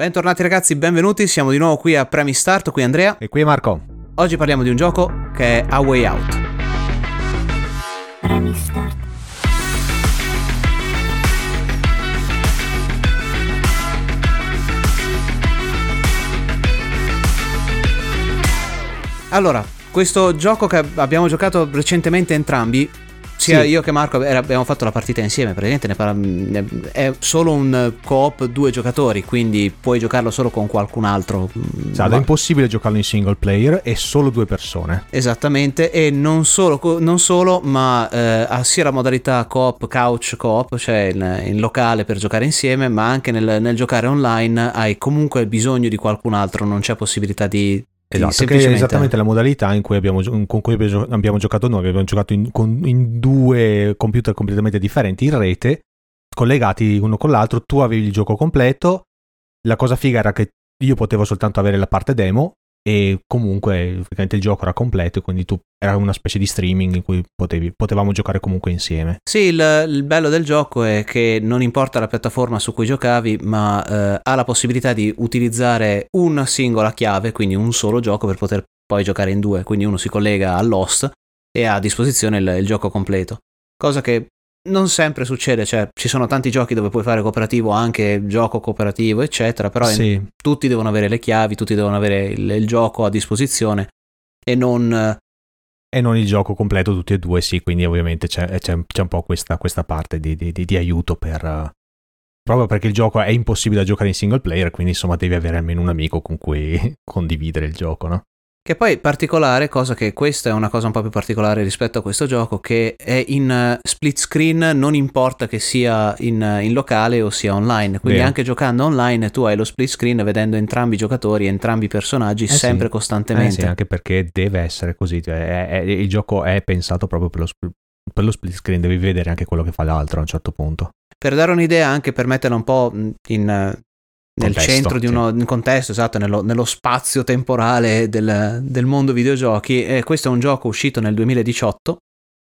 Bentornati ragazzi, benvenuti, siamo di nuovo qui a Premi Start, qui Andrea. E qui è Marco. Oggi parliamo di un gioco che è A Way Out. Premi Start. Allora, questo gioco che abbiamo giocato recentemente entrambi sia sì. io che Marco abbiamo fatto la partita insieme, praticamente è solo un co-op due giocatori, quindi puoi giocarlo solo con qualcun altro. Esatto, è impossibile giocarlo in single player e solo due persone. Esattamente, e non solo, non solo ma eh, sia la modalità co-op, couch co-op, cioè in, in locale per giocare insieme, ma anche nel, nel giocare online hai comunque bisogno di qualcun altro, non c'è possibilità di Esatto, semplicemente... che è esattamente la modalità in cui abbiamo, con cui abbiamo giocato noi, abbiamo giocato in, con, in due computer completamente differenti in rete, collegati uno con l'altro, tu avevi il gioco completo, la cosa figa era che io potevo soltanto avere la parte demo e comunque il gioco era completo e quindi tu era una specie di streaming in cui potevi, potevamo giocare comunque insieme. Sì, il, il, bello del gioco è che non importa la piattaforma su cui giocavi, ma eh, ha la possibilità di utilizzare una singola chiave, quindi un solo gioco per poter poi giocare in due, quindi uno si collega all'host e ha a disposizione il, il gioco completo. Cosa che non sempre succede, cioè ci sono tanti giochi dove puoi fare cooperativo, anche gioco cooperativo, eccetera, però sì. in, tutti devono avere le chiavi, tutti devono avere il, il gioco a disposizione e non... E non il gioco completo tutti e due, sì, quindi ovviamente c'è, c'è, c'è un po' questa, questa parte di, di, di, aiuto per... Proprio perché il gioco è impossibile da giocare in single player, quindi insomma devi avere almeno un amico con cui condividere il gioco, no? Che poi particolare, cosa che questa è una cosa un po' più particolare rispetto a questo gioco, che è in eh, split screen, non importa che sia in, eh, in locale o sia online. Quindi Vero. anche giocando online tu hai lo split screen vedendo entrambi i giocatori, entrambi i personaggi eh sempre sì. costantemente. Eh sì, anche perché deve essere così. Cioè è, è, il gioco è pensato proprio per lo, per lo split screen, devi vedere anche quello che fa l'altro a un certo punto. Per dare un'idea, anche per metterla un po' in nel contesto, centro di uno sì. contesto, esatto, nello, nello spazio temporale del, del, mondo videogiochi. E questo è un gioco uscito nel 2018,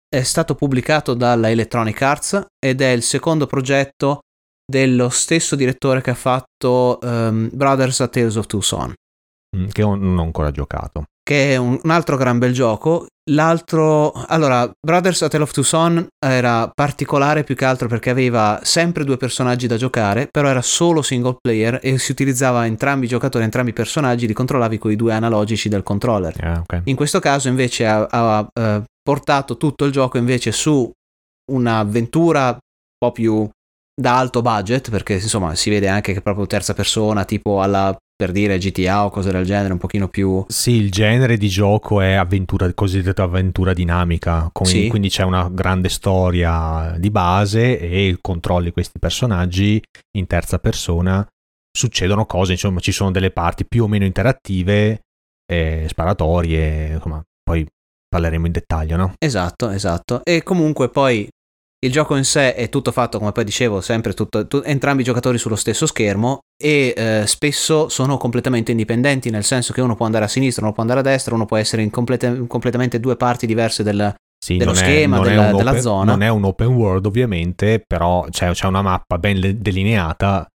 è stato pubblicato dalla Electronic Arts ed è il secondo progetto dello stesso direttore che ha fatto um, Brothers a Tales of Two Son. Mm, che non ho ancora giocato che è un, un, altro gran bel gioco. L'altro, allora, Brothers A Tale of Two Son era particolare più che altro perché aveva sempre due personaggi da giocare, però era solo single player e si utilizzava entrambi i giocatori, entrambi i personaggi, li controllavi con i due analogici del controller. Yeah, okay. In questo caso invece ha, ha uh, portato tutto il gioco invece su un'avventura un po' più da alto budget, perché insomma si vede anche che proprio terza persona, tipo alla per dire GTA o cose del genere, un pochino più... Sì, il genere di gioco è avventura, cosiddetta avventura dinamica, con, sì. quindi c'è una grande storia di base e controlli questi personaggi in terza persona, succedono cose, insomma ci sono delle parti più o meno interattive, eh, sparatorie, insomma, poi parleremo in dettaglio, no? Esatto, esatto. E comunque poi il gioco in sé è tutto fatto, come poi dicevo, sempre tutto, tu, entrambi i giocatori sullo stesso schermo e eh, spesso sono completamente indipendenti, nel senso che uno può andare a sinistra, uno può andare a destra, uno può essere in complete, completamente due parti diverse del, sì, dello schema, è, della, della zona. Non è un open world ovviamente, però c'è, c'è una mappa ben delineata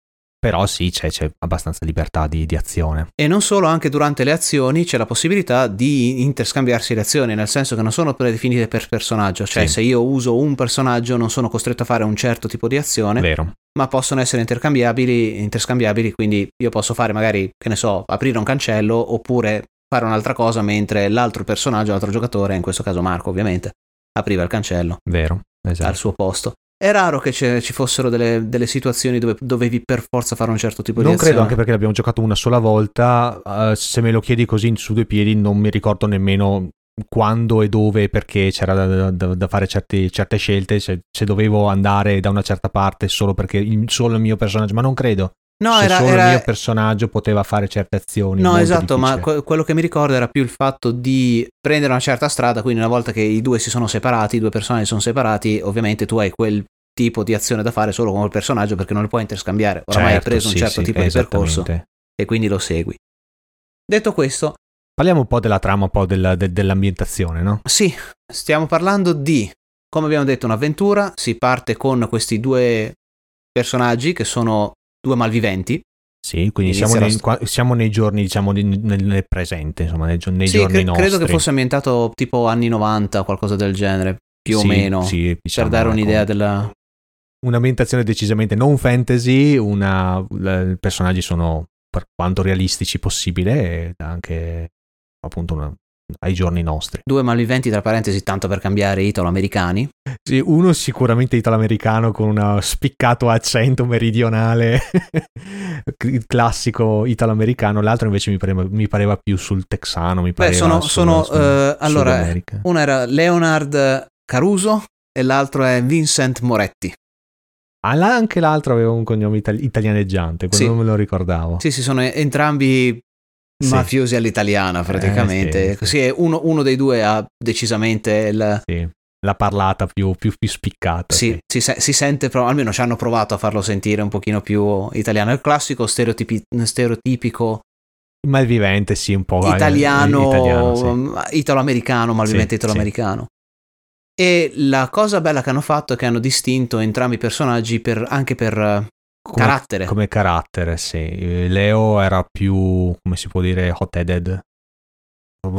però sì, c'è, c'è abbastanza libertà di, di, azione. E non solo, anche durante le azioni c'è la possibilità di interscambiarsi le azioni, nel senso che non sono predefinite per personaggio, cioè sì. se io uso un personaggio non sono costretto a fare un certo tipo di azione, Vero. ma possono essere intercambiabili, interscambiabili, quindi io posso fare magari, che ne so, aprire un cancello oppure fare un'altra cosa mentre l'altro personaggio, l'altro giocatore, in questo caso Marco ovviamente, apriva il cancello. Vero, esatto. Al suo posto. È raro che ci fossero delle, delle, situazioni dove dovevi per forza fare un certo tipo non di azione. Non credo, anche perché l'abbiamo giocato una sola volta. Uh, se me lo chiedi così su due piedi, non mi ricordo nemmeno quando e dove e perché c'era da, da, da fare certi, certe scelte. Se, se, dovevo andare da una certa parte solo perché il, solo il mio personaggio, ma non credo. No, era, solo era... il mio personaggio poteva fare certe azioni. No, esatto, difficile. ma que- quello che mi ricordo era più il fatto di prendere una certa strada, quindi una volta che i due si sono separati, i due personaggi sono separati, ovviamente tu hai quel tipo di azione da fare solo con il personaggio perché non lo puoi interscambiare. Oramai certo, hai preso sì, un certo sì, tipo di percorso e quindi lo segui. Detto questo... Parliamo un po' della trama, un po' della, de, dell'ambientazione, no? Sì, stiamo parlando di, come abbiamo detto, un'avventura. Si parte con questi due personaggi che sono due malviventi. Sì, quindi siamo nei, qua, siamo nei, giorni, diciamo, nel, nel presente, insomma, nei, nei sì, giorni cre- nostri. Credo che fosse ambientato tipo anni 90, qualcosa del genere, più sì, o meno, sì, diciamo, per dare un'idea ecco. della... Un'ambientazione decisamente non fantasy, una, i personaggi sono per quanto realistici possibile anche appunto una, ai giorni nostri. Due malviventi, tra parentesi, tanto per cambiare italo-americani. Sì, uno sicuramente italo-americano con un spiccato accento meridionale classico italo-americano, l'altro invece mi pareva, mi pareva, più sul texano. Mi pareva Beh, sono, sul, sono sul, uh, allora, uno era Leonard Caruso e l'altro è Vincent Moretti. Anche l'altro aveva un cognome itali- italianeggiante, quello sì. non me lo ricordavo. Sì, sì, sono entrambi sì. mafiosi all'italiana praticamente. Eh, Così uno, uno, dei due ha decisamente il... Sì, la parlata più, più, più spiccata. Sì, si, si, sente, almeno ci hanno provato a farlo sentire un pochino più italiano. Il classico stereotipi, stereotipico malvivente, sì, un po' italiano, italiano sì. italo-americano, malvivente sì, italo-americano. E la cosa bella che hanno fatto è che hanno distinto entrambi i personaggi per, anche per come, carattere. Come carattere, sì. Leo era più, come si può dire, hot-headed.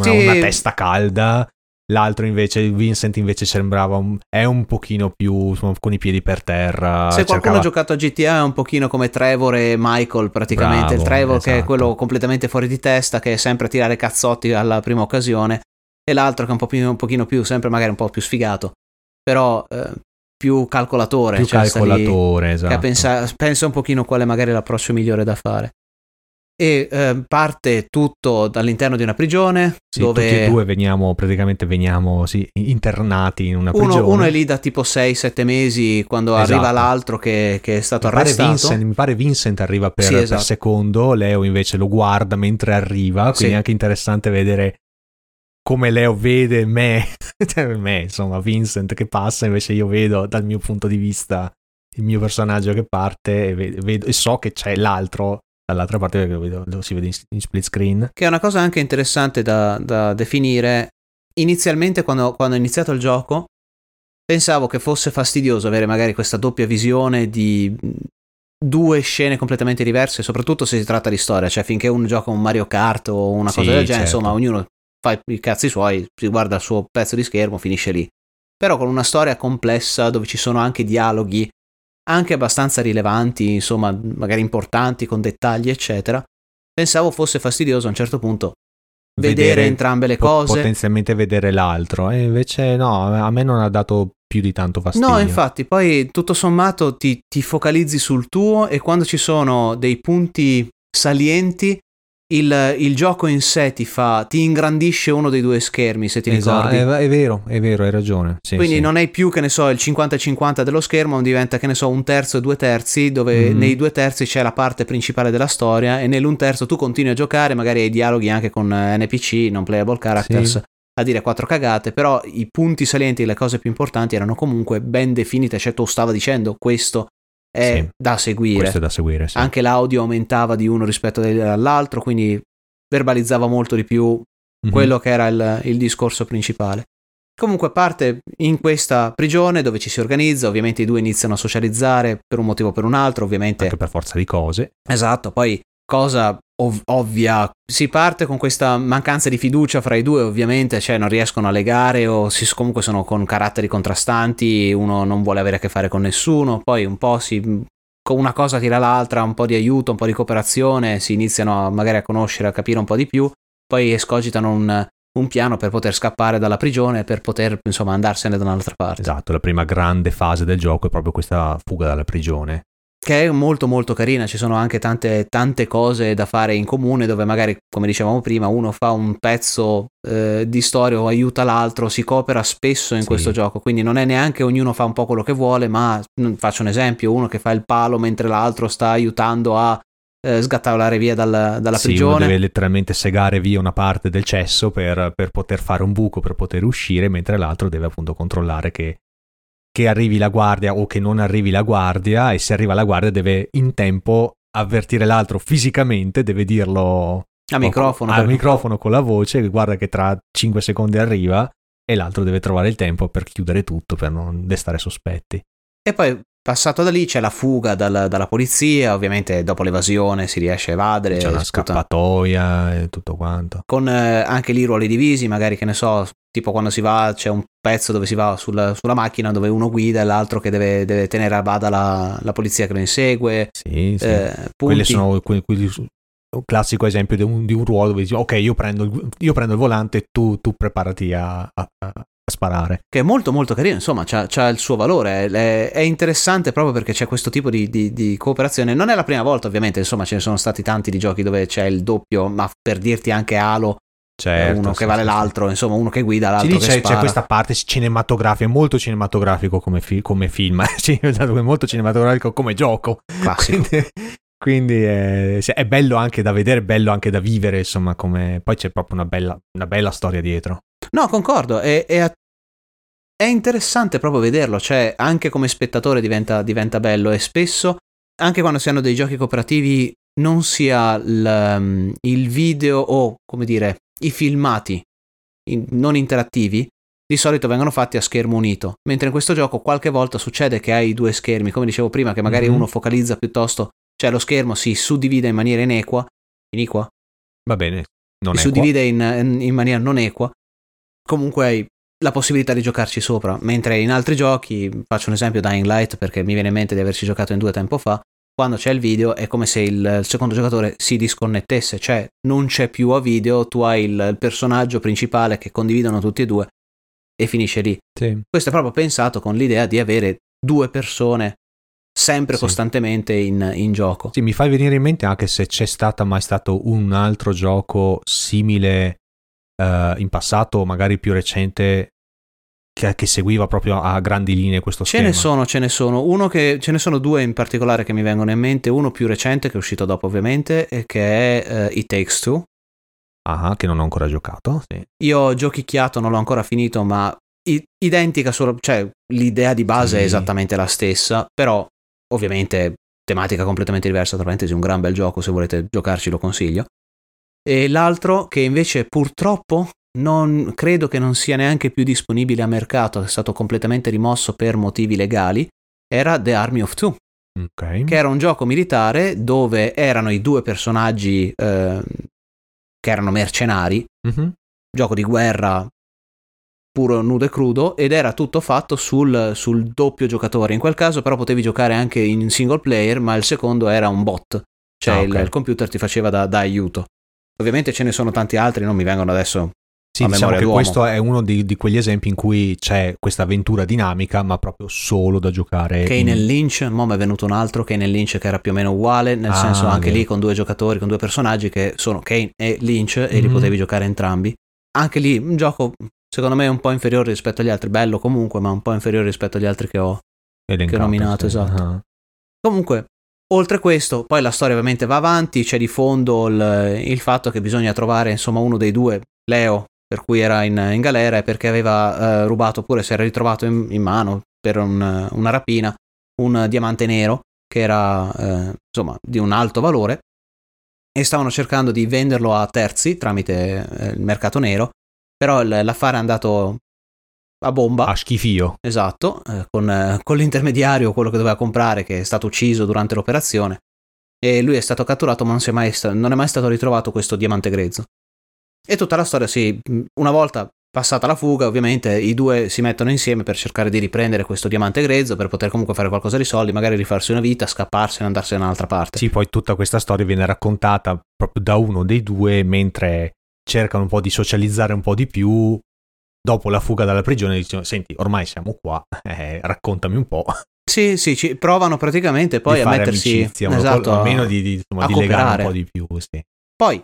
Sì. Una testa calda. L'altro invece, Vincent invece sembrava, un, è un pochino più insomma, con i piedi per terra. Se qualcuno cercava... ha giocato a GTA è un pochino come Trevor e Michael praticamente. Bravo, il Trevor esatto. che è quello completamente fuori di testa, che è sempre a tirare cazzotti alla prima occasione e l'altro che è un, po più, un pochino più, sempre magari un po' più sfigato, però eh, più calcolatore. Più cioè calcolatore, esatto. Che pensa, pensa un pochino qual è magari l'approccio migliore da fare. E eh, parte tutto dall'interno di una prigione. Sì, dove tutti e due veniamo, praticamente veniamo sì, internati in una uno, prigione. Uno è lì da tipo 6-7 mesi quando esatto. arriva l'altro che, che è stato mi arrestato. Pare Vincent, mi pare Vincent arriva per, sì, esatto. per secondo, Leo invece lo guarda mentre arriva, quindi è anche interessante vedere come Leo vede me, cioè me, insomma, Vincent che passa, invece io vedo dal mio punto di vista il mio personaggio che parte e, vedo, e so che c'è l'altro dall'altra parte perché lo, vedo, lo si vede in, in, split screen. Che è una cosa anche interessante da, da definire. Inizialmente, quando, quando ho iniziato il gioco, pensavo che fosse fastidioso avere magari questa doppia visione di due scene completamente diverse, soprattutto se si tratta di storia, cioè finché uno gioca un Mario Kart o una cosa Sì, del genere, certo. insomma, ognuno fa i cazzi suoi, si guarda il suo pezzo di schermo, finisce lì. Però con una storia complessa dove ci sono anche dialoghi anche abbastanza rilevanti, insomma, magari importanti con dettagli, eccetera, pensavo fosse fastidioso a un certo punto vedere, entrambe le po- cose. Potenzialmente vedere l'altro. E invece no, a me non ha dato più di tanto fastidio. No, infatti, poi tutto sommato ti, ti focalizzi sul tuo e quando ci sono dei punti salienti, il, il gioco in sé ti fa, ti ingrandisce uno dei due schermi, se ti Esatto, ricordi. è, è vero, è vero, hai ragione. Sì, Quindi sì. non hai più, che ne so, il 50-50 dello schermo, diventa, che ne so, un terzo e due terzi, dove Mhm. nei due terzi c'è la parte principale della storia e nell'un terzo tu continui a giocare, magari hai dialoghi anche con eh, NPC, non playable characters, Sì. a dire quattro cagate, però i punti salienti, le cose più importanti erano comunque ben definite, cioè tu stava dicendo questo è Sì. da seguire. È da seguire, sì. Anche l'audio aumentava di uno rispetto all'altro, quindi verbalizzava molto di più Mhm. quello che era il, il discorso principale. Comunque parte in questa prigione dove ci si organizza, ovviamente i due iniziano a socializzare per un motivo o per un altro, ovviamente. Anche per forza di cose. Esatto, poi cosa ov- ovvia, si parte con questa mancanza di fiducia fra i due, ovviamente, cioè non riescono a legare o si, comunque sono con caratteri contrastanti, uno non vuole avere a che fare con nessuno, poi un po' si una cosa tira l'altra, un po' di aiuto, un po' di cooperazione, si iniziano magari a conoscere, a capire un po' di più, poi escogitano un, un piano per poter scappare dalla prigione, per poter insomma andarsene da un'altra parte. Esatto, la prima grande fase del gioco è proprio questa fuga dalla prigione. Che è molto molto carina, ci sono anche tante, tante cose da fare in comune dove magari, come dicevamo prima, uno fa un pezzo eh, di storia o aiuta l'altro, si coopera spesso in Sì. questo gioco, quindi non è neanche ognuno fa un po' quello che vuole, ma mm, faccio un esempio, uno che fa il palo mentre l'altro sta aiutando a eh, sgattaiolare via dal- dalla Sì, uno prigione. deve letteralmente segare via una parte del cesso per, per poter fare un buco, per poter uscire, mentre l'altro deve appunto controllare che, che arrivi la guardia o che non arrivi la guardia e se arriva la guardia deve in tempo avvertire l'altro fisicamente, deve dirlo A microfono. al microfono con la voce, che guarda che tra 5 secondi arriva e l'altro deve trovare il tempo per chiudere tutto, per non destare sospetti. E poi passato da lì c'è la fuga dal, dalla polizia, ovviamente dopo l'evasione si riesce a evadere. C'è una scappatoia e tutto quanto. Con eh, anche lì ruoli divisi, magari che ne so, tipo quando si va, c'è un pezzo dove si va sulla, sulla macchina dove uno guida e l'altro che deve, deve tenere a bada la, la, polizia che lo insegue. Sì, sì. Eh, Quelli sono quelli, quelli, un classico esempio di un, di un, ruolo dove dici ok io prendo il, io prendo il volante tu, tu preparati a, a, sparare che è molto molto carino insomma ha il suo valore è, è, interessante proprio perché c'è questo tipo di, di, di, cooperazione non è la prima volta ovviamente insomma ce ne sono stati tanti di giochi dove c'è il doppio ma per dirti anche Halo Certo, uno sì, che vale sì, l'altro, sì. insomma, uno che guida l'altro. Sì, c'è, c'è, questa parte cinematografica, molto cinematografico come, fi- come film, molto cinematografico come gioco. Classico. Quindi, quindi è, è, bello anche da vedere, bello anche da vivere, insomma, come... poi c'è proprio una bella, una bella storia dietro. No, concordo, è, è, è, interessante proprio vederlo, cioè anche come spettatore diventa, diventa, bello e spesso, anche quando si hanno dei giochi cooperativi, non si ha il, il video o, come dire, i filmati in, non interattivi, di solito vengono fatti a schermo unito, mentre in questo gioco qualche volta succede che hai due schermi, come dicevo prima, che magari mm-hmm. uno focalizza piuttosto cioè lo schermo si suddivide in maniera inequa, iniqua? Va bene, non si suddivide in, in, maniera non equa, comunque hai la possibilità di giocarci sopra, mentre in altri giochi, faccio un esempio Dying Light perché mi viene in mente di averci giocato in due tempo fa, quando c'è il video è come se il, secondo giocatore si disconnettesse, cioè non c'è più a video, tu hai il, personaggio principale che condividono tutti e due e finisce lì. Sì. Questo è proprio pensato con l'idea di avere due persone sempre sì. costantemente in, in, gioco. Sì, mi fai venire in mente anche se c'è stato mai stato un altro gioco simile uh, in passato, magari più recente, che, che, seguiva proprio a grandi linee questo ce schema. Ce ne sono, ce ne sono. Uno che, ce ne sono due in particolare che mi vengono in mente, uno più recente che è uscito dopo ovviamente, e che è uh, It Takes Two. Ah, che non ho ancora giocato. Sì. Io ho giochicchiato, non l'ho ancora finito, ma identica solo, cioè l'idea di base sì. è esattamente la stessa, però ovviamente tematica completamente diversa, tra parentesi un gran bel gioco, se volete giocarci lo consiglio. E l'altro che invece purtroppo non, credo che non sia neanche più disponibile a mercato, è stato completamente rimosso per motivi legali, era The Army of Two. Okay. Che era un gioco militare dove erano i due personaggi eh, che erano mercenari, mm-hmm. gioco di guerra puro nudo e crudo ed era tutto fatto sul, sul, doppio giocatore. In quel caso però potevi giocare anche in single player, ma il secondo era un bot, cioè ah, okay. il, il, computer ti faceva da, da, aiuto. Ovviamente ce ne sono tanti altri, non mi vengono adesso. Sì, a diciamo che d'uomo. questo è uno di, di, quegli esempi in cui c'è questa avventura dinamica, ma proprio solo da giocare. Kane in... Lynch, mo' mi è venuto un altro Kane Lynch che era più o meno uguale, nel ah, senso anche vero. lì con due giocatori, con due personaggi che sono Kane e Lynch e li mhm. potevi giocare entrambi. Anche lì un gioco secondo me un po' inferiore rispetto agli altri, bello comunque, ma un po' inferiore rispetto agli altri che ho, che ho nominato, sì. esatto. Uh-huh. Comunque, oltre questo, poi la storia ovviamente va avanti, c'è di fondo il, il, fatto che bisogna trovare insomma uno dei due, Leo, per cui era in, in galera e perché aveva uh, rubato oppure si era ritrovato in, in mano per un, una rapina un diamante nero che era uh, insomma di un alto valore e stavano cercando di venderlo a terzi tramite uh, il mercato nero però l'affare è andato a bomba. A schifio. Esatto, eh, con, eh, con, l'intermediario, quello che doveva comprare, che è stato ucciso durante l'operazione. E lui è stato catturato, ma non, è mai, sta- non è mai stato ritrovato questo diamante grezzo. E tutta la storia si. Una volta passata la fuga, ovviamente i due si mettono insieme per cercare di riprendere questo diamante grezzo, per poter comunque fare qualcosa di soldi, magari rifarsi una vita, scapparsene e andarsene da un'altra parte. Sì, poi tutta questa storia viene raccontata proprio da uno dei due mentre cercano un po' di socializzare un po' di più. Dopo la fuga dalla prigione dicono, senti, ormai siamo qua, eh, raccontami un po'. Sì, sì, ci provano praticamente poi a mettersi... Amicizia, esatto, almeno di, di, insomma, di legare un po' di più. Sì. Poi,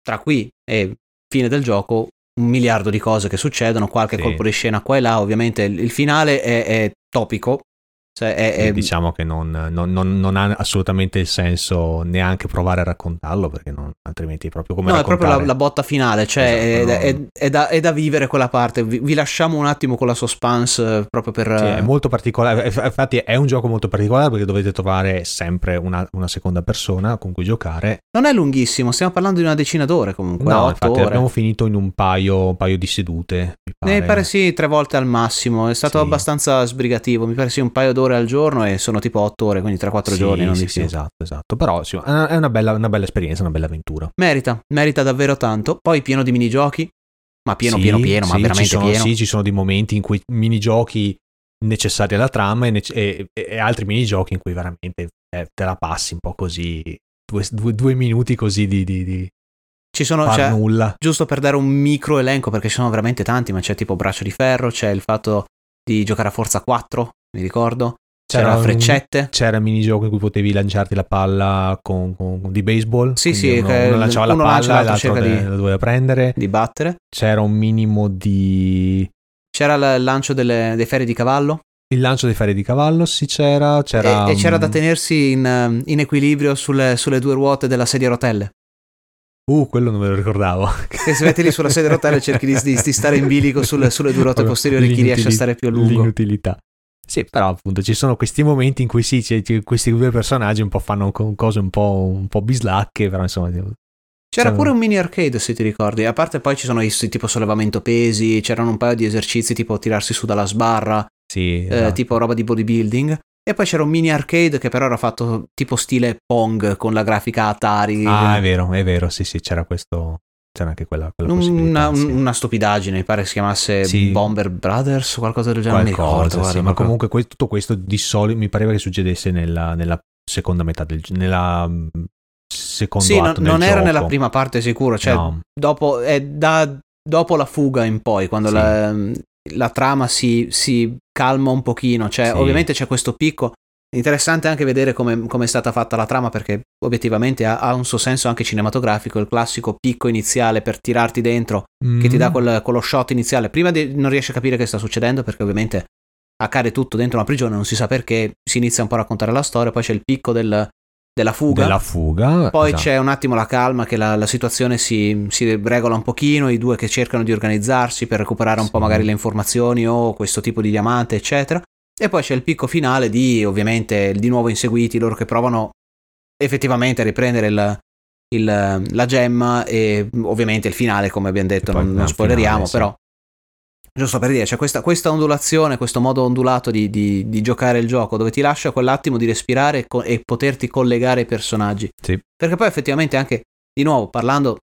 tra qui e fine del gioco, un miliardo di cose che succedono, qualche sì. colpo di scena qua e là, ovviamente il finale è, è topico, cioè è, è... Diciamo che non, non, non, non, ha assolutamente il senso neanche provare a raccontarlo, perché altrimenti è proprio come... No, raccontare... è proprio la, la botta finale, cioè esatto, è, da, è, da, vivere quella parte. Vi, vi, lasciamo un attimo con la suspense eh, proprio per... Sì, è molto particolare, infatti è un gioco molto particolare perché dovete trovare sempre una, una seconda persona con cui giocare. Non è lunghissimo, stiamo parlando di una decina d'ore comunque. No, infatti ore. abbiamo finito in un paio, un paio di sedute. Mi pare. mi pare sì, tre volte al massimo, è stato sì. abbastanza sbrigativo, mi pare sì, un paio d'ore ore al giorno e sono tipo 8 ore, quindi 3-4 sì, giorni, non sì, di sì, più. esatto, esatto. Però sì, è una bella, una bella esperienza, una bella avventura. Merita, merita davvero tanto. Poi pieno di minigiochi, ma pieno, Sì, pieno, pieno, ma veramente ci sono, pieno. Sì, ci sono dei momenti in cui minigiochi necessari alla trama e, e- e altri minigiochi in cui veramente eh, te la passi un po' così, due, due- due minuti così di, di, di Ci sono, cioè, nulla. giusto per dare un micro elenco, perché ci sono veramente tanti, ma c'è tipo Braccio di Ferro, c'è il fatto di giocare a Forza 4, mi ricordo, c'era, un- freccette. C'era il minigioco in cui potevi lanciarti la palla con, con- di baseball. Sì, sì, uno, uno lanciava la uno lancia, palla e l'altro l'altro di- la doveva prendere. di battere. C'era un minimo di... C'era il lancio delle- dei ferri di cavallo Il lancio dei ferri di cavallo, sì c'era. c'era e, e c'era da mm, tenersi in, um, in equilibrio sulle, sulle due ruote della sedia a rotelle. Uh, quello non me lo ricordavo. Che se metti lì sulla sedia a rotelle cerchi di, di- di stare in bilico sulle, sulle due ruote posteriori, chi riesce a stare più a lungo. L'inutilità. Sì, però appunto ci sono questi momenti in cui sì, c'è- c'è- questi due personaggi un po' fanno co- cose un po', un po' bislacche, però insomma... C'era C'era- pure un mini arcade, se ti ricordi. A parte poi ci sono i tipo sollevamento pesi, c'erano un paio di esercizi tipo tirarsi su dalla sbarra, Sì, eh, esatto. tipo roba di bodybuilding. E poi c'era un mini arcade che però era fatto tipo stile Pong con la grafica Atari. Ah, è vero, è vero, sì, sì, c'era questo... C'era anche quella, quella una, sì. una stupidaggine, mi pare che si chiamasse Sì. Bomber Brothers o qualcosa del genere. non mi Qualcosa, ricordo, sì, guarda, ma proprio. comunque que- tutto questo di solito mi pareva che succedesse nella, nella seconda metà del nella mm, secondo Sì, no- atto del non era gioco. nella prima parte sicuro, cioè No. dopo, è da, dopo la fuga in poi, quando la, la trama si, si calma un pochino, cioè ovviamente c'è questo picco. Interessante anche vedere come come è stata fatta la trama perché obiettivamente ha, ha un suo senso anche cinematografico, il classico picco iniziale per tirarti dentro che ti dà Mm, quel- quello shot iniziale. Prima di- non riesci a capire che sta succedendo perché ovviamente accade tutto dentro una prigione, non si sa perché, si inizia un po' a raccontare la storia, poi c'è il picco del- della fuga. della fuga. Poi esatto. c'è un attimo la calma, che la, la situazione si, si regola un pochino, i due che cercano di organizzarsi per recuperare un po' Sì. magari le informazioni o questo tipo di diamante, eccetera. E poi c'è il picco finale di, ovviamente, di nuovo inseguiti, loro che provano effettivamente a riprendere il- il- la gemma e ovviamente il finale, come abbiamo detto, non, non spoileriamo, finale, sì. però... Giusto per dire, c'è questa, questa ondulazione, questo modo ondulato di, di- di giocare il gioco dove ti lascia quell'attimo di respirare e co- e poterti collegare ai personaggi. Sì. Perché poi effettivamente anche, di nuovo, parlando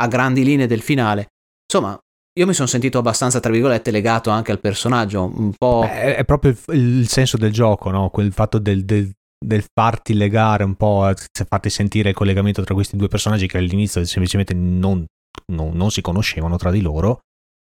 a grandi linee del finale, insomma, io mi sono sentito abbastanza, tra virgolette, legato anche al personaggio, un po'... È, è proprio il, il senso del gioco, no? Quel fatto del, del- del farti legare un po', se farti sentire il collegamento tra questi due personaggi che all'inizio semplicemente non, non- non si conoscevano tra di loro,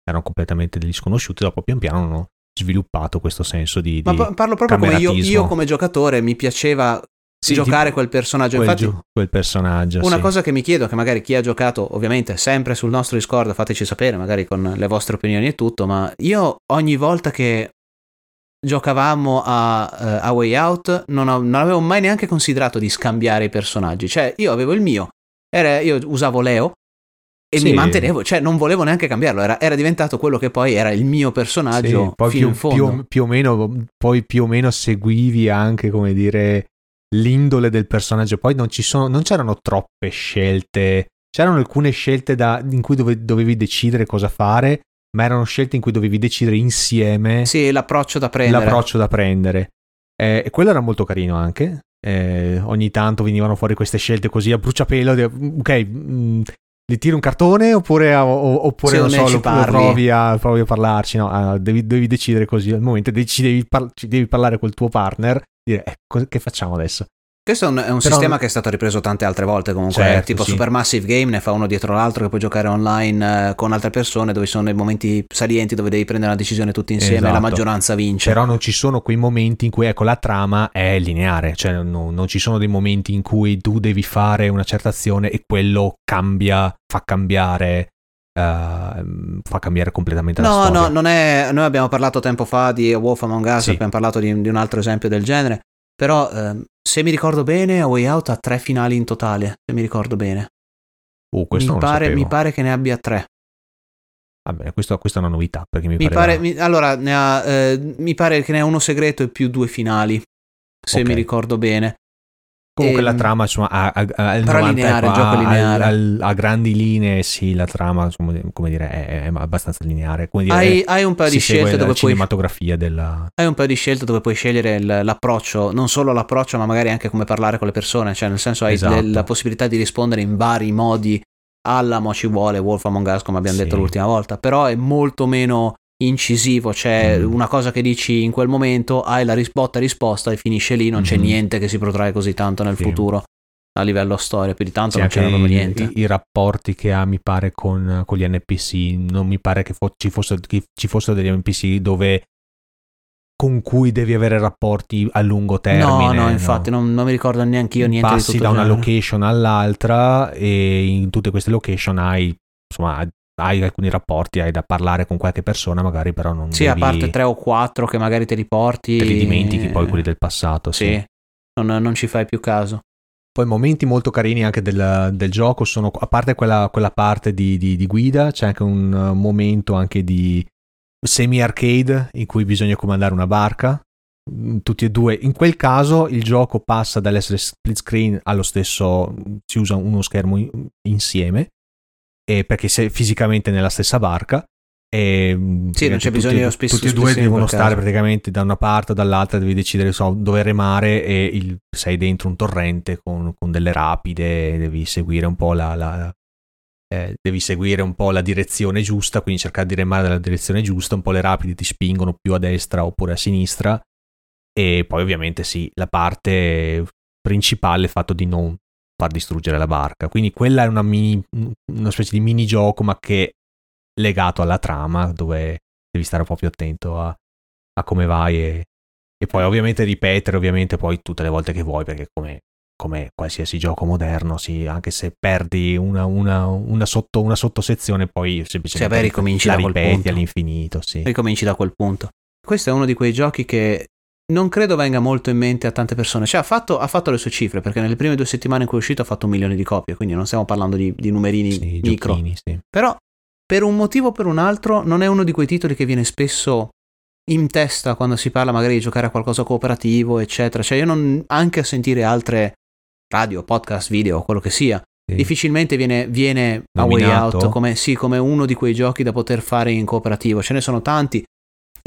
erano completamente degli sconosciuti, dopo pian piano hanno sviluppato questo senso di... Ma di pa- parlo proprio come io, io come giocatore mi piaceva Sì, giocare quel personaggio. quel, Infatti, quel personaggio. Una sì. cosa che mi chiedo, che magari chi ha giocato, ovviamente sempre sul nostro Discord, fateci sapere, magari con le vostre opinioni e tutto, ma io ogni volta che giocavamo a, eh, a Way Out non, ho- non avevo mai neanche considerato di scambiare i personaggi. Cioè, io avevo il mio, era- io usavo Leo e Sì. mi mantenevo, cioè non volevo neanche cambiarlo, era, era diventato quello che poi era il mio personaggio Sì, poi fino più, in fondo. più- più o meno, poi più o meno seguivi anche, come dire, l'indole del personaggio. Poi non, ci sono, non c'erano troppe scelte, c'erano alcune scelte da- in cui dove- dovevi decidere cosa fare, ma erano scelte in cui dovevi decidere insieme Sì, l'approccio da prendere. l'approccio da prendere. Eh, e quello era molto carino anche. Eh, ogni tanto venivano fuori queste scelte così a bruciapelo. Ok, mm, li tiri un cartone oppure, o- oppure non so, lo, lo provi, a, provi a parlarci. No, Ah, devi, devi decidere così al momento. Ci devi, par- devi parlare col tuo partner. Dire, eh, cosa- che facciamo adesso? Questo è un, è un Però- sistema che è stato ripreso tante altre volte comunque, Certo, tipo sì. Supermassive Game ne fa uno dietro l'altro che puoi giocare online eh, con altre persone dove sono dei momenti salienti dove devi prendere una decisione tutti insieme e la Esatto. maggioranza vince. Però non ci sono quei momenti in cui ecco, la trama è lineare, cioè no- non ci sono dei momenti in cui tu devi fare una certa azione e quello cambia, fa cambiare, ehm, fa cambiare completamente la No, storia. no, non è. Noi abbiamo parlato tempo fa di Wolf Among Us, Sì. abbiamo parlato di, di un altro esempio del genere. Però, ehm, se mi ricordo bene, A Way Out ha tre finali in totale. Se mi ricordo bene, Uh, questo mi pare, mi pare che ne abbia tre. Vabbè, questo- questa è una novità perché mi, Mi pare, mi- allora, ne ha, eh, mi pare che ne ha uno segreto e più due finali. Se Ok. mi ricordo bene. Comunque e, la trama insomma ha, ha, ha, 90, lineare, ecco, ha, lineare. a grandi linee sì la trama insomma, come dire è, è abbastanza lineare dire, hai, hai, un paio di scelte dove puoi cinematografia della... hai un paio di scelte dove puoi scegliere l'approccio non solo l'approccio ma magari anche come parlare con le persone cioè nel senso hai esatto. la possibilità di rispondere in vari modi alla mo ci vuole Wolf Among Us come abbiamo sì. detto l'ultima volta però è molto meno incisivo, c'è mm. una cosa che dici in quel momento, hai la risposta risposta e finisce lì, non mm-hmm. c'è niente che si protrae così tanto nel sì. futuro a livello storia, più di tanto sì, non c'è proprio niente. I, I, rapporti che ha, mi pare, con, con, gli NPC, non mi pare che, fo- ci, fossero, che ci fossero degli NPC dove con cui devi avere rapporti a lungo termine. No, no, infatti no? Non, non, mi ricordo neanche io niente Passi da una genere. location all'altra e in tutte queste location hai insomma hai alcuni rapporti, hai da parlare con qualche persona, magari però non Sì, devi... a parte tre o quattro che magari te li porti. Te li dimentichi poi quelli del passato, sì. sì. Non, non, ci fai più caso. Poi momenti molto carini anche del, del gioco sono, a parte quella, quella parte di, di, di, guida, c'è anche un momento anche di semi-arcade in cui bisogna comandare una barca. Mm, tutti e due. In quel caso il gioco passa dall'essere split screen allo stesso, si usa uno schermo insieme eh, perché sei fisicamente nella stessa barca. E, mm, sì, non c'è bisogno di spesso. Tutti e due devono stare praticamente da una parte o dall'altra, devi decidere so, dove remare e il, sei dentro un torrente con, con delle rapide, devi seguire un po' la, la eh, devi seguire un po' la direzione giusta, quindi cercare di remare nella direzione giusta, un po' le rapide ti spingono più a destra oppure a sinistra e poi ovviamente sì, la parte principale è il fatto di non far distruggere la barca. Quindi quella è una, mini, una specie di minigioco, ma che è legato alla trama, dove devi stare un po' più attento a, a come vai e, e, poi ovviamente ripetere ovviamente poi tutte le volte che vuoi, perché come, come qualsiasi gioco moderno, sì, anche se perdi una, una, una, sotto, una sottosezione, poi semplicemente sì, beh, ricominci la ripeti all'infinito. Sì. Ricominci da quel punto. Questo è uno di quei giochi che non credo venga molto in mente a tante persone. Cioè, ha fatto, ha fatto, le sue cifre, perché nelle prime due settimane in cui è uscito ha fatto un milione di copie, quindi non stiamo parlando di, di numerini sì, micro. Giochini, sì. Però, per un motivo o per un altro, non è uno di quei titoli che viene spesso in testa quando si parla magari di giocare a qualcosa cooperativo, eccetera. Cioè, io non, anche a sentire altre radio, podcast, video, quello che sia, sì. difficilmente viene, viene a Way Out come, sì, come uno di quei giochi da poter fare in cooperativo. Ce ne sono tanti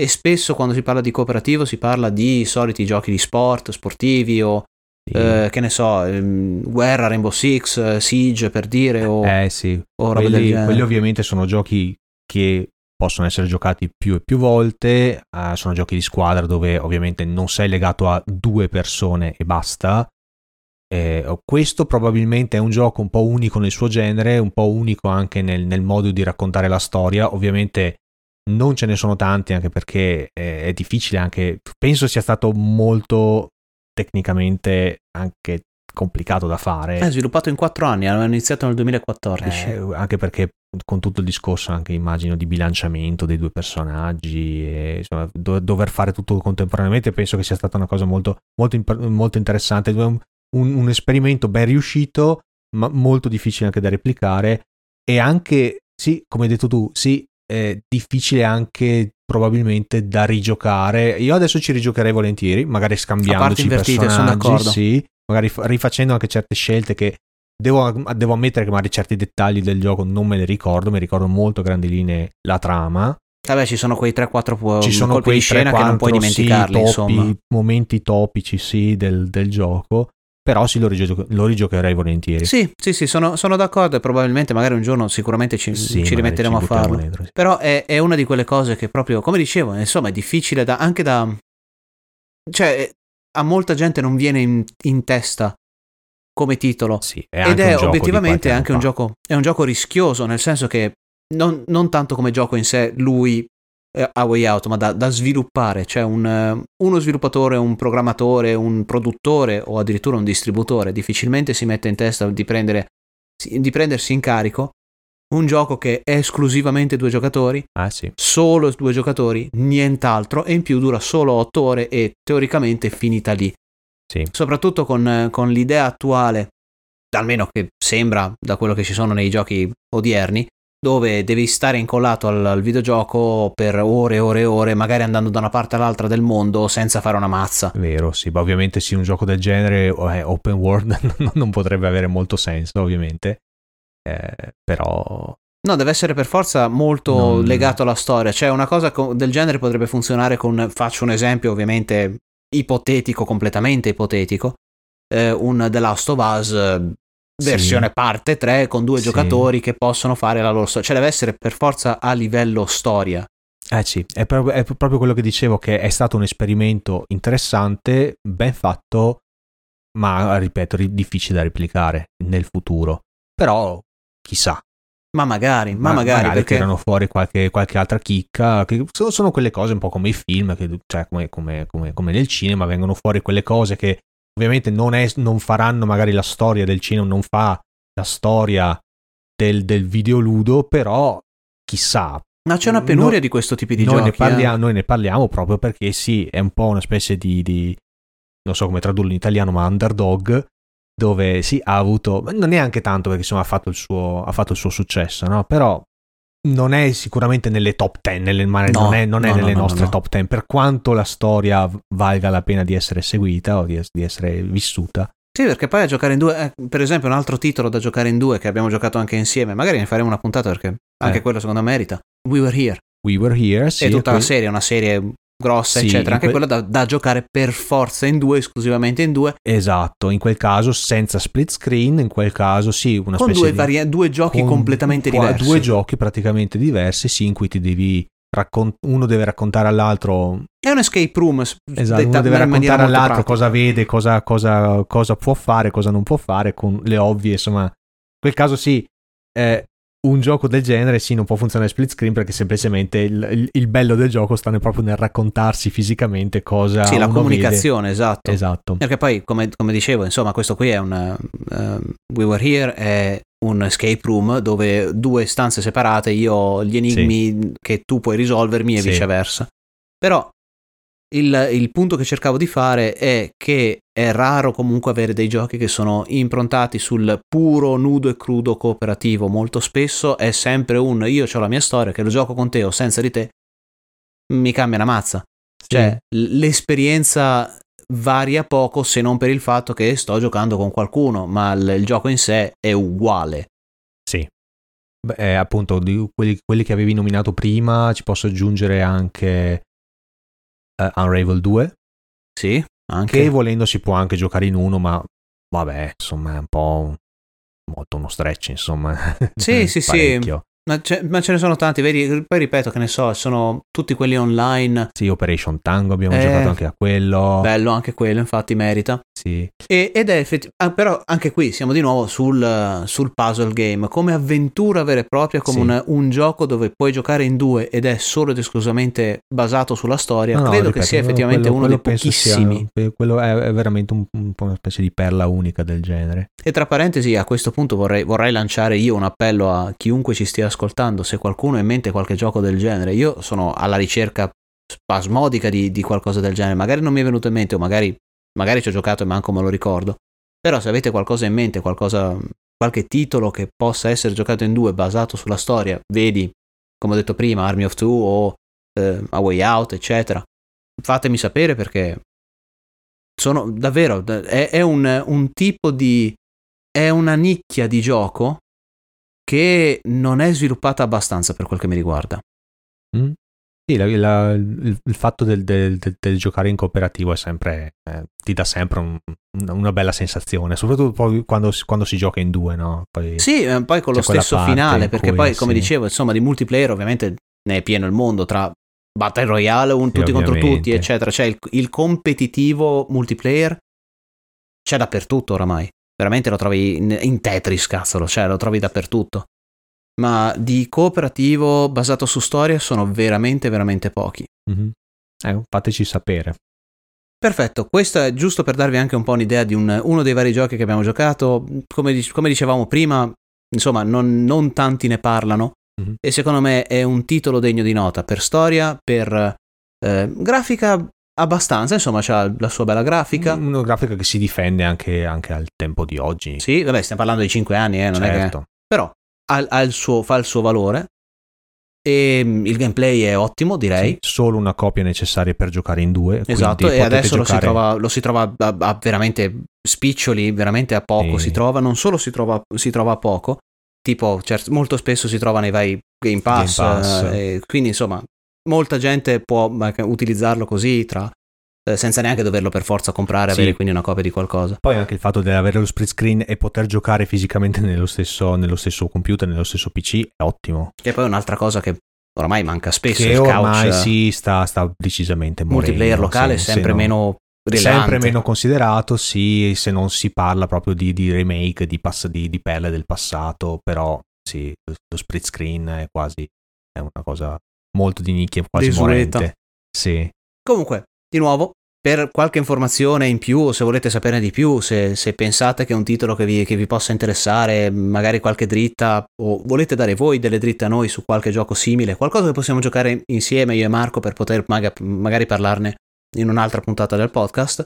e spesso quando si parla di cooperativo si parla di soliti giochi di sport, sportivi o eh, che ne so, ehm, guerra, Rainbow Six, eh, Siege per dire o, eh, sì. o roba quelli, quelli ovviamente sono giochi che possono essere giocati più e più volte, uh, sono giochi di squadra dove ovviamente non sei legato a due persone e basta. Eh, questo probabilmente è un gioco un po' unico nel suo genere, un po' unico anche nel, nel modo di raccontare la storia. Ovviamente non ce ne sono tanti anche perché è difficile anche, penso sia stato molto tecnicamente anche complicato da fare. È sviluppato in quattro anni, hanno iniziato nel 2014. Eh, anche perché con tutto il discorso anche immagino di bilanciamento dei due personaggi e insomma, do- dover fare tutto contemporaneamente penso che sia stata una cosa molto, molto, molto interessante, un, un esperimento ben riuscito ma molto difficile anche da replicare e anche, sì, come hai detto tu, sì, eh, difficile anche probabilmente da rigiocare. Io adesso ci rigiocherei volentieri, magari scambiandoci personaggi, sono d'accordo. sì, magari rifacendo anche certe scelte che devo, devo, ammettere che magari certi dettagli del gioco non me ne ricordo, mi ricordo molto grandi linee la trama. Vabbè, ci sono quei 3-4 ci sono quei scena 3, 4, che non puoi dimenticarli, sì, topi, momenti topici, sì, del, del gioco però sì, lo, rigio- lo, rigiocherei volentieri. Sì, sì, sì, sono, sono, d'accordo e probabilmente magari un giorno sicuramente ci, sì, ci rimetteremo ci a farlo. Dentro, sì. Però è, è, una di quelle cose che proprio, come dicevo, insomma è difficile da, anche da... Cioè, a molta gente non viene in, in testa come titolo. Sì, è Ed è obiettivamente anche un gioco, è un gioco rischioso, nel senso che non, non tanto come gioco in sé, lui eh, a Way Out, ma da, da sviluppare, cioè un, eh, uno sviluppatore, un programmatore, un produttore o addirittura un distributore difficilmente si mette in testa di, prendere, di prendersi in carico un gioco che è esclusivamente due giocatori, ah, sì. solo due giocatori, nient'altro, e in più dura solo otto ore e teoricamente è finita lì. Sì. Soprattutto con, con l'idea attuale, almeno che sembra da quello che ci sono nei giochi odierni, dove devi stare incollato al, al, videogioco per ore e ore e ore, magari andando da una parte all'altra del mondo senza fare una mazza. Vero, sì, ma ovviamente sì, un gioco del genere eh, open world non potrebbe avere molto senso, ovviamente. Eh, però No, deve essere per forza molto non... legato alla storia. Cioè, una cosa del genere potrebbe funzionare con, faccio un esempio ovviamente ipotetico, completamente ipotetico, eh, un The Last of Us versione sì. parte 3 con due sì. giocatori che possono fare la loro storia. Cioè deve essere per forza a livello storia. Eh sì, è proprio, è proprio quello che dicevo che è stato un esperimento interessante, ben fatto, ma ripeto, difficile da replicare nel futuro. Però chissà. Ma magari, ma, ma magari, magari perché... tirano fuori qualche, qualche, altra chicca. Che sono, sono, quelle cose un po' come i film, che, cioè come, come, come, come, nel cinema, vengono fuori quelle cose che ovviamente non, è, non, faranno magari la storia del cinema, non fa la storia del, del videoludo, però chissà. Ma c'è una penuria no, di questo tipo di noi giochi. Ne parliamo, eh? Noi ne parliamo proprio perché sì, è un po' una specie di, di non so come tradurlo in italiano, ma underdog, dove sì, ha avuto, non neanche tanto perché insomma ha fatto il suo, ha fatto il suo successo, no? Però non è sicuramente nelle top 10, nelle, no, non è, non è no, nelle no, nostre top 10, per quanto la storia valga la pena di essere seguita o di, di essere vissuta. Sì, perché poi a giocare in due, eh, per esempio un altro titolo da giocare in due che abbiamo giocato anche insieme, magari ne faremo una puntata perché anche eh. quello secondo me merita. We Were Here. We Were Here, sì. E tutta la serie, una serie grossa, sì, eccetera. Anche que- quella da, da, giocare per forza in due, esclusivamente in due. Esatto, in quel caso senza split screen, in quel caso sì, una con specie due, di... Vari- due giochi con, completamente diversi. Due giochi praticamente diversi, sì, in cui ti devi raccont- uno deve raccontare all'altro. È un escape room. Esatto, uno deve raccontare all'altro cosa vede, cosa, cosa, cosa, può fare, cosa non può fare, con le ovvie, insomma. In quel caso sì, eh, un gioco del genere sì non può funzionare split screen perché semplicemente il, il, il bello del gioco sta proprio nel raccontarsi fisicamente cosa sì la comunicazione vede. esatto esatto perché poi come, come, dicevo insomma questo qui è un uh, We Were Here è un escape room dove due stanze separate io ho gli enigmi sì. che tu puoi risolvermi e sì. viceversa però il, il, punto che cercavo di fare è che è raro comunque avere dei giochi che sono improntati sul puro, nudo e crudo cooperativo. Molto spesso è sempre un io ho la mia storia, che lo gioco con te o senza di te, mi cambia una mazza. Sì. Cioè, l'esperienza varia poco se non per il fatto che sto giocando con qualcuno, ma il, il gioco in sé è uguale. Sì. Beh, appunto, quelli, quelli che avevi nominato prima, ci posso aggiungere anche uh, Unravel 2. Sì, anche. Che volendo si può anche giocare in uno, ma vabbè, insomma, è un po' molto uno stretch, insomma. Sì, sì, sì. Ma ce, ma ce, ne sono tanti, vedi? Poi ripeto che ne so, sono tutti quelli online. Sì, Operation Tango abbiamo eh, giocato anche a quello. Bello, anche quello, infatti merita. Sì. E, ed è effettivamente. Ah, però anche qui siamo di nuovo sul, sul, puzzle game, come avventura vera e propria, come sì. un, un, gioco dove puoi giocare in due ed è solo ed esclusivamente basato sulla storia. No, Credo ripeto, che sia effettivamente quello, uno quello dei pochissimi. Sia, quello è, è veramente un, un, po' una specie di perla unica del genere. E tra parentesi, a questo punto vorrei, vorrei lanciare io un appello a chiunque ci stia ascoltando. Se qualcuno ha in mente qualche gioco del genere, io sono alla ricerca spasmodica di, di qualcosa del genere. Magari non mi è venuto in mente, o magari magari ci ho giocato e manco me lo ricordo. Però se avete qualcosa in mente, qualcosa, qualche titolo che possa essere giocato in due basato sulla storia, vedi, come ho detto prima, Army of Two o eh, A Way Out, eccetera, fatemi sapere perché sono davvero, è, è un, un tipo di... è una nicchia di gioco che non è sviluppata abbastanza per quel che mi riguarda. Mm. Sì, la, la, il, il, fatto del, del, del, del, giocare in cooperativo è sempre, eh, ti dà sempre un, una bella sensazione, soprattutto poi quando, quando, si gioca in due, no? Poi sì, eh, poi con lo stesso finale, perché cui, poi, come sì. dicevo, insomma, di multiplayer ovviamente ne è pieno il mondo tra Battle Royale, un, sì, tutti ovviamente. contro tutti, eccetera. Cioè il, il competitivo multiplayer c'è dappertutto oramai. Veramente lo trovi in, in Tetris, cazzolo, cioè lo trovi dappertutto ma di cooperativo basato su storia sono veramente, veramente pochi. Mm-hmm. Eh, fateci sapere. Perfetto, questo è giusto per darvi anche un po' un'idea di un, uno dei vari giochi che abbiamo giocato. Come, come dicevamo prima, insomma, non, non tanti ne parlano mm-hmm. e secondo me è un titolo degno di nota per storia, per eh, grafica abbastanza, insomma, c'ha la sua bella grafica. Una grafica che si difende anche, anche al tempo di oggi. Sì, vabbè, stiamo parlando di 5 anni, eh, non certo. è che... Certo. Però ha, ha il suo, fa il suo valore. E mm, il gameplay è ottimo, direi. Sì, solo una copia necessaria per giocare in due. Esatto, e adesso giocare... lo, si trova, lo si trova a, a, veramente spiccioli, veramente a poco sì. si trova. Non solo si trova, si trova a poco, tipo cert- molto spesso si trova nei vari Game Pass. Game Pass. Eh, quindi insomma, molta gente può utilizzarlo così tra eh, senza neanche doverlo per forza comprare, sì. avere quindi una copia di qualcosa. Poi anche il fatto di avere lo split screen e poter giocare fisicamente nello stesso, nello stesso computer, nello stesso PC è ottimo. Che poi è un'altra cosa che ormai manca spesso. Che ormai sì, sta, sta decisamente morendo. Multiplayer locale è sempre meno rilevante. Sempre meno considerato, sì, se non si parla proprio di, di remake, di, pass- di, di perle del passato, però sì, lo split screen è quasi è una cosa molto di nicchia, quasi Desueta. morente. Sì. Comunque, di nuovo, per qualche informazione in più o se volete saperne di più, se, se pensate che è un titolo che vi, che vi, possa interessare, magari qualche dritta o volete dare voi delle dritte a noi su qualche gioco simile, qualcosa che possiamo giocare insieme io e Marco per poter maga, magari parlarne in un'altra puntata del podcast,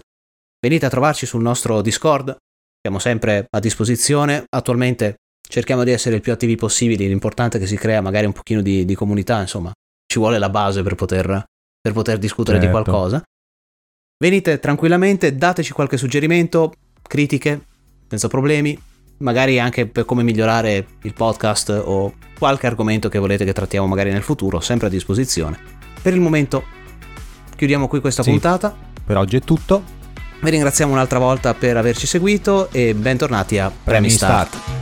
venite a trovarci sul nostro Discord, siamo sempre a disposizione, attualmente cerchiamo di essere il più attivi possibili, l'importante è che si crea magari un pochino di, di comunità, insomma, ci vuole la base per poter, per poter discutere certo. di qualcosa. Venite tranquillamente, dateci qualche suggerimento, critiche, senza problemi, magari anche per come migliorare il podcast o qualche argomento che volete che trattiamo magari nel futuro, sempre a disposizione. Per il momento chiudiamo qui questa sì, puntata. Per oggi è tutto. Vi ringraziamo un'altra volta per averci seguito e bentornati a Premi Start. Start.